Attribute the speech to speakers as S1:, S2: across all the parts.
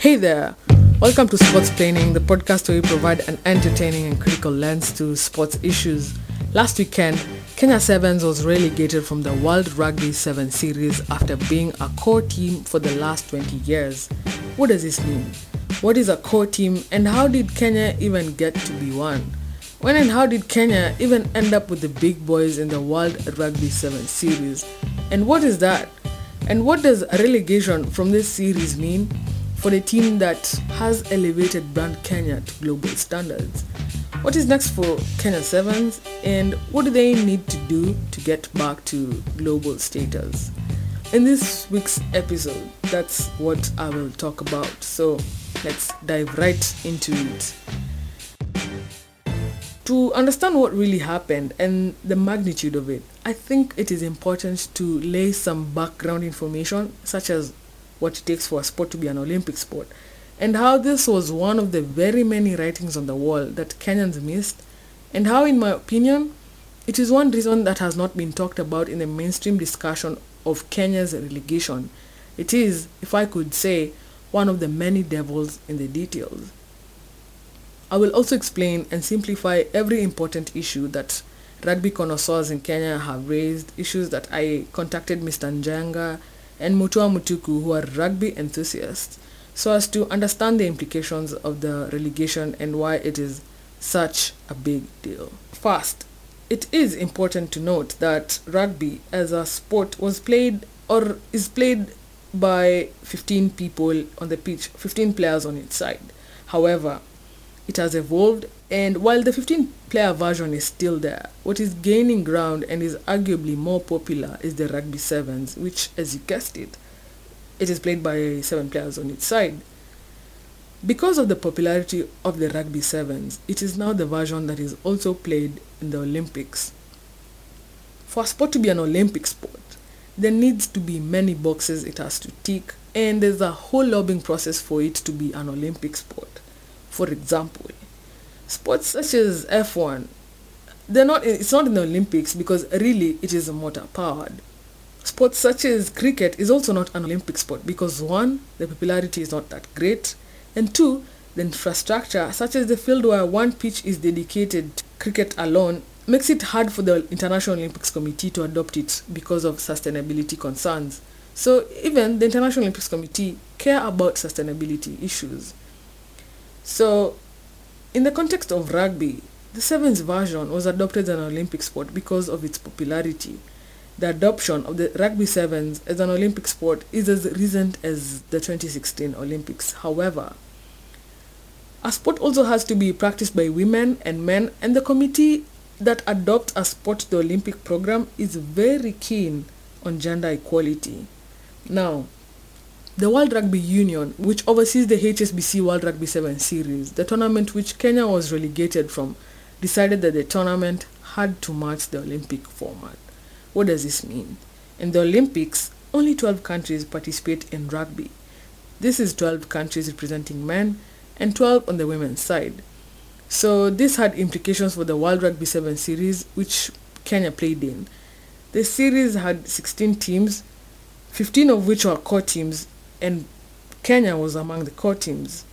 S1: Hey there! Welcome to Sportsplaining, the podcast where we provide an entertaining and critical lens to sports issues. Last weekend, Kenya Sevens was relegated from the World Rugby 7 Series after being a core team for the last 20 years. What does this mean? What is a core team and how did Kenya even get to be one? When and how did Kenya even end up with the big boys in the World Rugby 7 Series? And what is that? And what does relegation from this series mean for a team that has elevated brand Kenya to global standards? What is next for Kenya Sevens and what do they need to do to get back to global status? In this week's episode, that's what I will talk about. So let's dive right into it. To understand what really happened and the magnitude of it, I think it is important to lay some background information, such as what it takes for a sport to be an Olympic sport, and how this was one of the very many writings on the wall that Kenyans missed, and how, in my opinion, it is one reason that has not been talked about in the mainstream discussion of Kenya's relegation. It is, if I could say, one of the many devils in the details. I will also explain and simplify every important issue that rugby connoisseurs in Kenya have raised, issues that I contacted Mr. Njenga and Mutua Mutuku, who are rugby enthusiasts, so as to understand the implications of the relegation and why it is such a big deal. First, it is important to note that rugby as a sport was played or is played by 15 people on the pitch, 15 players on each side. However, it has evolved, and while the 15 player version is still there, what is gaining ground and is arguably more popular is the Rugby Sevens, which, as you guessed it, it is played by seven players on each side. Because of the popularity of the Rugby Sevens, it is now the version that is also played in the Olympics. For a sport to be an Olympic sport, there needs to be many boxes it has to tick, and there's a whole lobbying process for it to be an Olympic sport. For example, sports such as F1, they're not. It's not in the Olympics because really it is motor powered. Sports such as cricket is also not an Olympic sport because one, the popularity is not that great, and two, the infrastructure such as the field where one pitch is dedicated to cricket alone makes it hard for the International Olympics Committee to adopt it because of sustainability concerns. So even the International Olympics Committee care about sustainability issues. So, in the context of rugby, the sevens version was adopted as an Olympic sport because of its popularity. The adoption of the rugby sevens as an Olympic sport is as recent as the 2016 Olympics. However, a sport also has to be practiced by women and men, and the committee that adopts a sport to the Olympic program is very keen on gender equality. Now, the World Rugby Union, which oversees the HSBC World Rugby 7 series, the tournament which Kenya was relegated from, decided that the tournament had to match the Olympic format. What does this mean? In the Olympics, only 12 countries participate in rugby. This is 12 countries representing men and 12 on the women's side. So this had implications for the World Rugby 7 series, which Kenya played in. The series had 16 teams, 15 of which were core teams, and Kenya was among the core teams.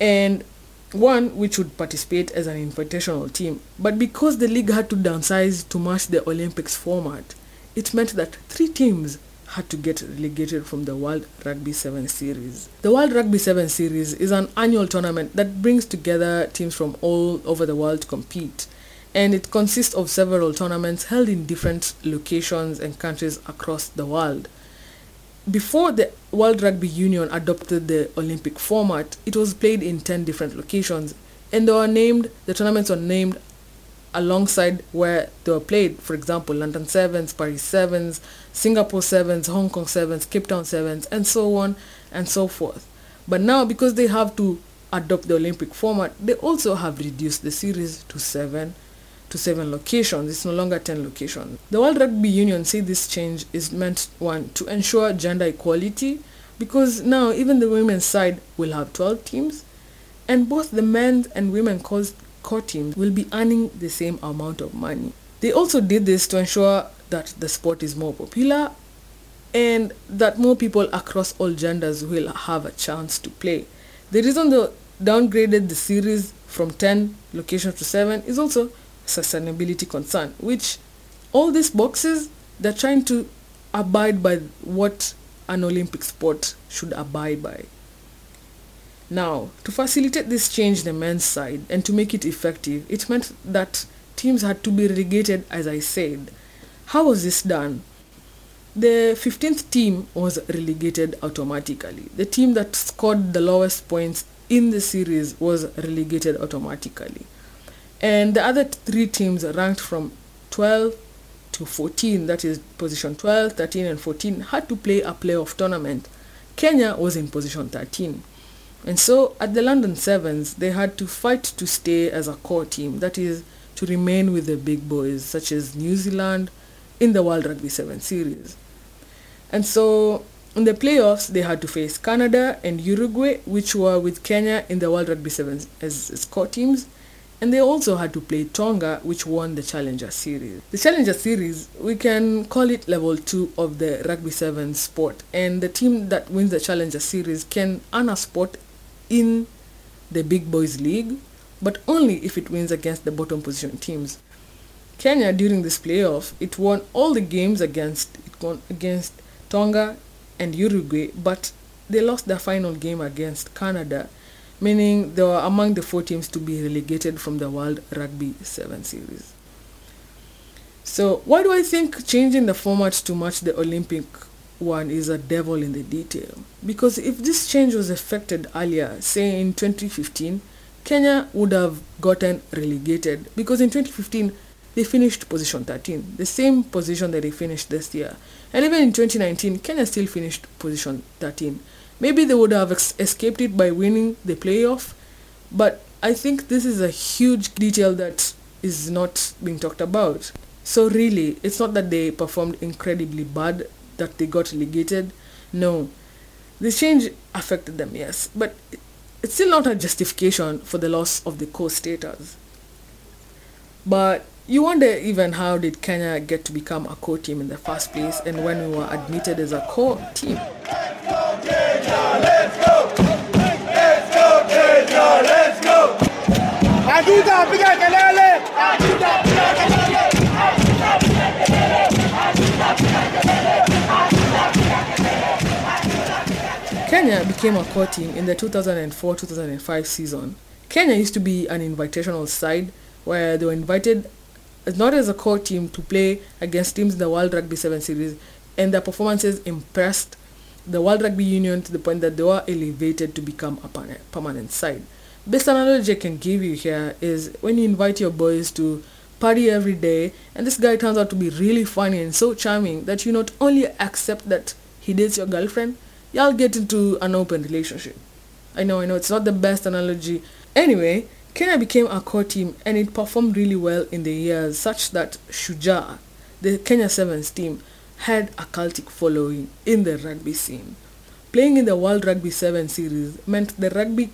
S1: And one which would participate as an invitational team. But because the league had to downsize to match the Olympics format, it meant that three teams had to get relegated from the World Rugby 7 series. The World Rugby 7 series is an annual tournament that brings together teams from all over the world to compete. And it consists of several tournaments held in different locations and countries across the world. Before the World Rugby Union adopted the Olympic format, it was played in 10 different locations and they were named, the tournaments were named alongside where they were played. For example, London Sevens, Paris Sevens, Singapore Sevens, Hong Kong Sevens, Cape Town Sevens, and so on and so forth. But now, because they have to adopt the Olympic format, they also have reduced the series to seven to seven locations. It's no longer 10 locations. The World Rugby Union say this change is meant one to ensure gender equality because now even the women's side will have 12 teams and both the men's and women's core teams will be earning the same amount of money. They also did this to ensure that the sport is more popular and that more people across all genders will have a chance to play. The reason they downgraded the series from 10 locations to 7 is also sustainability concern, which all these boxes, they're trying to abide by what an Olympic sport should abide by. Now, to facilitate this change the men's side and to make it effective, it meant that teams had to be relegated, as I said. How was this done? The 15th team was relegated automatically. The team that scored the lowest points in the series was relegated automatically. And the other three teams ranked from 12 to 14, that is position 12, 13, and 14, had to play a playoff tournament. Kenya was in position 13. And so at the London Sevens, they had to fight to stay as a core team, that is, to remain with the big boys, such as New Zealand, in the World Rugby 7 series. And so in the playoffs, they had to face Canada and Uruguay, which were with Kenya in the World Rugby 7 as, as core teams. And they also had to play Tonga, which won the Challenger Series. The Challenger Series, we can call it level 2 of the Rugby 7 sport. And the team that wins the Challenger Series can earn a spot in the Big Boys League, but only if it wins against the bottom position teams. Kenya during this playoff, it won all the games against against Tonga and Uruguay, but they lost their final game against Canada, meaning they were among the four teams to be relegated from the World Rugby 7 series. So, why do I think changing the format to match the Olympic one is a devil in the detail? Because if this change was effected earlier, say in 2015, Kenya would have gotten relegated because in 2015 they finished position 13, the same position that they finished this year. And even in 2019, Kenya still finished position 13. Maybe they would have ex- escaped it by winning the playoff, but I think this is a huge detail that is not being talked about. So really, it's not that they performed incredibly bad, that they got relegated. No, the change affected them, yes, but it's still not a justification for the loss of the co-status. But you wonder even how did Kenya get to become a core team in the first place and when we were admitted as a core team. Kenya became a core team in the 2004-2005 season. Kenya used to be an invitational side where they were invited not as a core team to play against teams in the World Rugby 7 series and their performances impressed the World Rugby Union to the point that they were elevated to become a permanent side. Best analogy I can give you here is when you invite your boys to party every day and this guy turns out to be really funny and so charming that you not only accept that he dates your girlfriend, y'all get into an open relationship. I know, I know, it's not the best analogy. Anyway, Kenya became a core team and it performed really well in the years such that Shujaa, the Kenya Sevens team, had a cultic following in the rugby scene. Playing in the World Rugby 7 series meant the rugby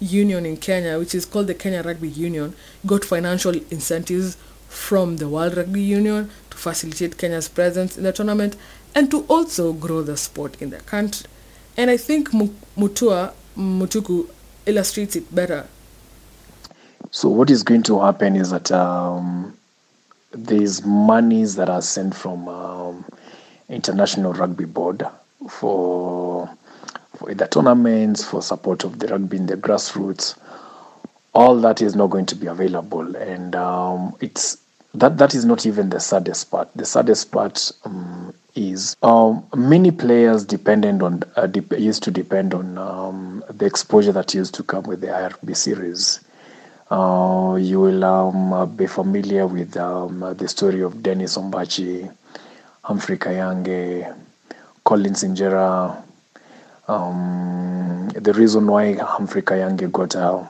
S1: union in Kenya, which is called the Kenya Rugby Union, got financial incentives from the World Rugby Union to facilitate Kenya's presence in the tournament and to also grow the sport in the country. And I think Mutua Mutuku illustrates it better.
S2: So what is going to happen is that um, there's monies that are sent from um, International Rugby Board for for the tournaments, for support of the rugby in the grassroots. All that is not going to be available, and um, it's that that is not even the saddest part. The saddest part um, is um, many players dependent on uh, de- used to depend on um, the exposure that used to come with the IRB series. Uh, you will um, be familiar with um, the story of Dennis Ombachi, Humphrey Kayange, Colin Injera. Um, the reason why Humphrey Kayange got a,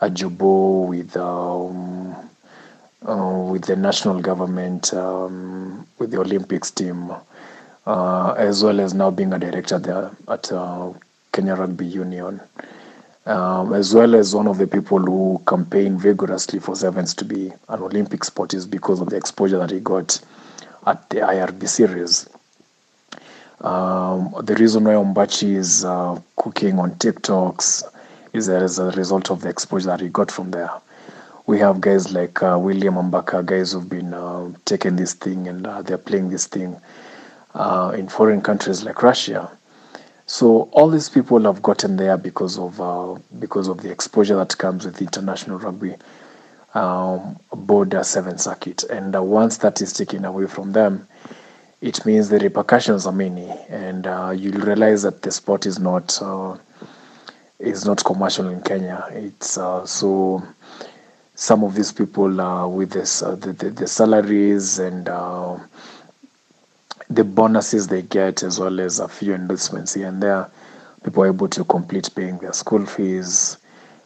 S2: a jubo with um, uh, with the national government, um, with the Olympics team, uh, as well as now being a director there at uh, Kenya Rugby Union um, as well as one of the people who campaigned vigorously for Sevens to be an Olympic sport is because of the exposure that he got at the IRB series. Um, the reason why Ombachi is uh, cooking on TikToks is as a result of the exposure that he got from there. We have guys like uh, William Ambaka, guys who've been uh, taking this thing and uh, they're playing this thing uh, in foreign countries like Russia. So all these people have gotten there because of uh, because of the exposure that comes with international rugby um, border seven circuit, and uh, once that is taken away from them, it means the repercussions are many, and uh, you'll realize that the sport is not uh, is not commercial in Kenya. It's uh, so some of these people uh, with this uh, the, the, the salaries and the bonuses they get as well as a few endorsements here and there people are able to complete paying their school fees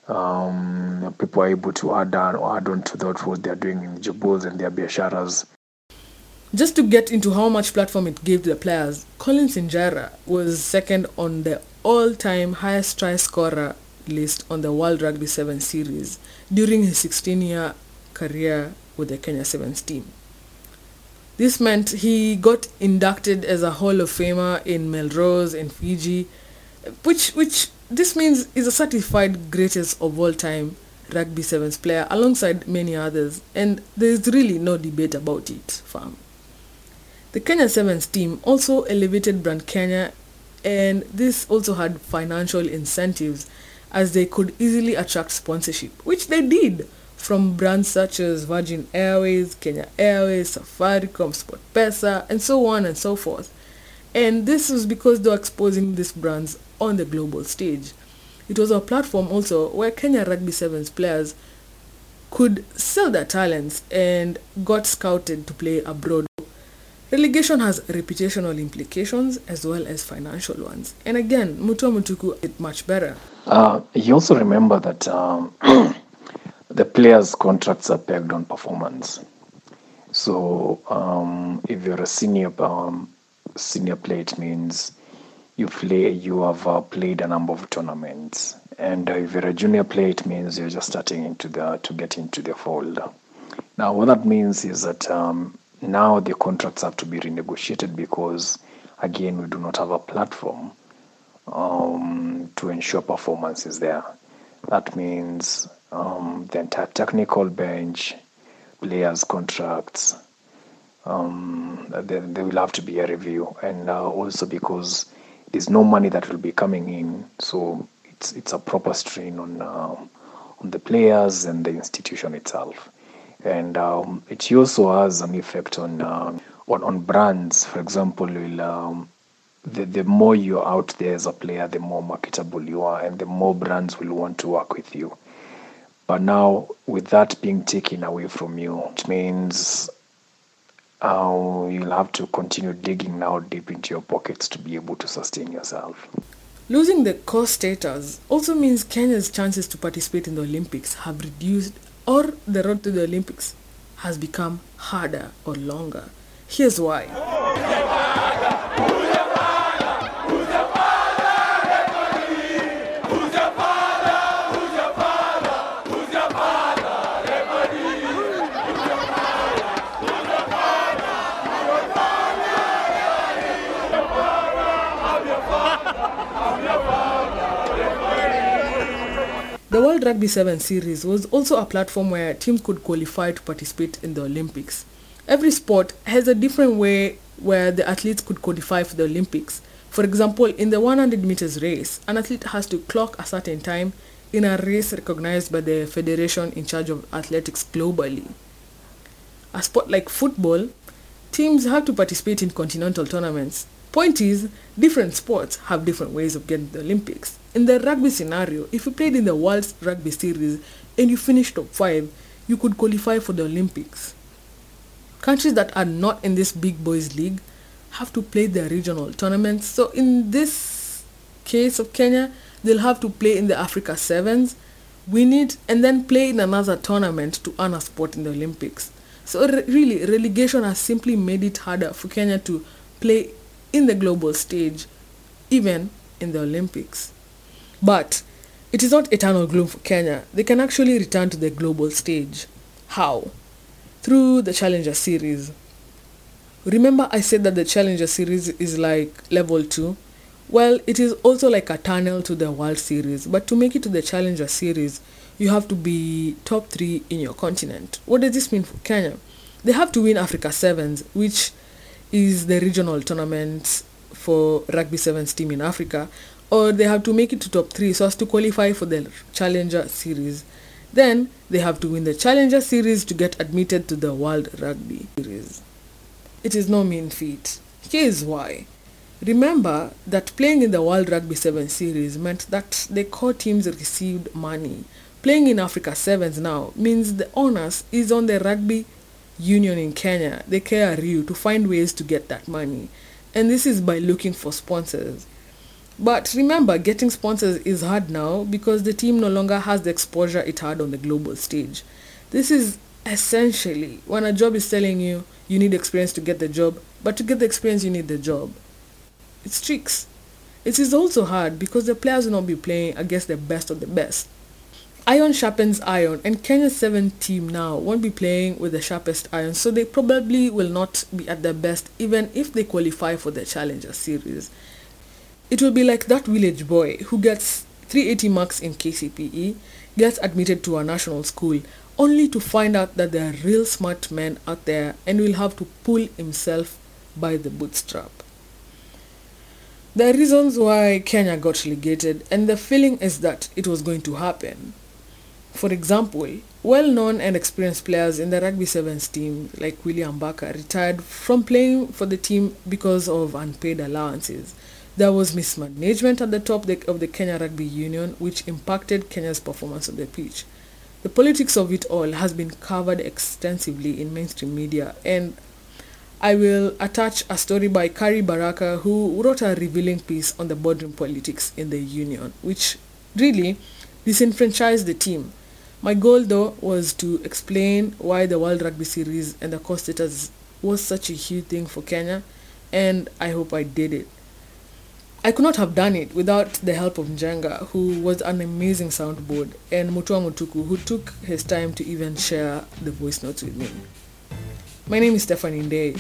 S2: um, people are able to add on, add on to that what they're doing in jobs and their biasharas
S1: Just to get into how much platform it gave the players, Collins Injera was second on the all-time highest try scorer list on the World Rugby 7 series during his 16-year career with the Kenya Sevens team. This meant he got inducted as a Hall of Famer in Melrose in Fiji, which which this means is a certified greatest of all time rugby sevens player alongside many others, and there's really no debate about it, fam. The Kenya Sevens team also elevated brand Kenya, and this also had financial incentives as they could easily attract sponsorship, which they did from brands such as Virgin Airways, Kenya Airways, Safaricom, SportPesa, and so on and so forth. And this was because they were exposing these brands on the global stage. It was a platform also where Kenya Rugby Sevens players could sell their talents and got scouted to play abroad. Relegation has reputational implications as well as financial ones. And again, Mutua Mutuku did much better.
S2: Uh, you also remember that um, the players' contracts are pegged on performance. So um, if you're a senior um, senior player, it means you play you have uh, played a number of tournaments, and uh, if you're a junior player, it means you're just starting into the to get into the fold. Now, what that means is that um, now the contracts have to be renegotiated because, again, we do not have a platform um, to ensure performance is there. That means um, the entire technical bench, players' contracts, um, there, there will have to be a review, and uh, also because there's no money that will be coming in, so it's it's a proper strain on uh, on the players and the institution itself, and um, it also has an effect on uh, on on brands. For example, will um, the, the more you're out there as a player, the more marketable you are, and the more brands will want to work with you. But now, with that being taken away from you, it means uh, you'll have to continue digging now deep into your pockets to be able to sustain yourself.
S1: Losing the core status also means Kenya's chances to participate in the Olympics have reduced or the road to the Olympics has become harder or longer. Here's why. The World Rugby 7 series was also a platform where teams could qualify to participate in the Olympics. Every sport has a different way where the athletes could qualify for the Olympics. For example, in the 100 meters race, an athlete has to clock a certain time in a race recognized by the federation in charge of athletics globally. A sport like football, teams have to participate in continental tournaments. Point is, different sports have different ways of getting the Olympics. In the rugby scenario, if you played in the World Rugby Series and you finished top 5, you could qualify for the Olympics. Countries that are not in this big boys league have to play their regional tournaments. So in this case of Kenya, they'll have to play in the Africa Sevens, win it, and then play in another tournament to earn a spot in the Olympics. So re- really, relegation has simply made it harder for Kenya to play in the global stage, even in the Olympics. But it is not eternal gloom for Kenya. They can actually return to the global stage. How? Through the Challenger series. Remember, I said that the Challenger series is like level 2, Well, it is also like a tunnel to the World Series, but to make it to the Challenger Series, you have to be top three in your continent. What does this mean for Kenya? They have to win Africa Sevens, which is the regional tournament for rugby sevens team in Africa, or they have to make it to top three so as to qualify for the Challenger Series. Then they have to win the Challenger Series to get admitted to the World Rugby Series. It is no mean feat. Here is why. Remember that playing in the World Rugby 7 series meant that the core teams received money. Playing in Africa Sevens now means the onus is on the rugby union in Kenya, the KRU, to find ways to get that money. And this is by looking for sponsors. But remember, getting sponsors is hard now because the team no longer has the exposure it had on the global stage. This is essentially when a job is telling you you need experience to get the job, but to get the experience you need the job. It's tricks. It is also hard because the players will not be playing against the best of the best. Iron sharpens iron, and Kenya's 7 team now won't be playing with the sharpest iron, so they probably will not be at their best even if they qualify for the Challenger Series. It will be like that village boy who gets 380 marks in KCPE, gets admitted to a national school, only to find out that there are real smart men out there and will have to pull himself by the bootstrap. There are reasons why Kenya got relegated, and the feeling is that it was going to happen. For example, well known and experienced players in the Rugby Sevens team, like William Ambaka, retired from playing for the team because of unpaid allowances. There was mismanagement at the top of the Kenya Rugby Union, which impacted Kenya's performance on the pitch. The politics of it all has been covered extensively in mainstream media, and I will attach a story by Carey Baraka, who wrote a revealing piece on the boardroom politics in the union, which really disenfranchised the team. My goal, though, was to explain why the World Rugby Series and the cost it has was such a huge thing for Kenya, and I hope I did it. I could not have done it without the help of Njenga, who was an amazing soundboard, and Mutua Mutuku, who took his time to even share the voice notes with me. My name is Stephanie Day.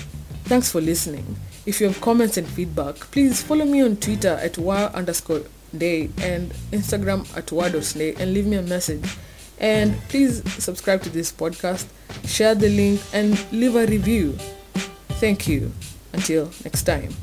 S1: Thanks for listening. If you have comments and feedback, please follow me on Twitter at wa underscore day and Instagram at wa.day and leave me a message. And please subscribe to this podcast, share the link, and leave a review. Thank you. Until next time.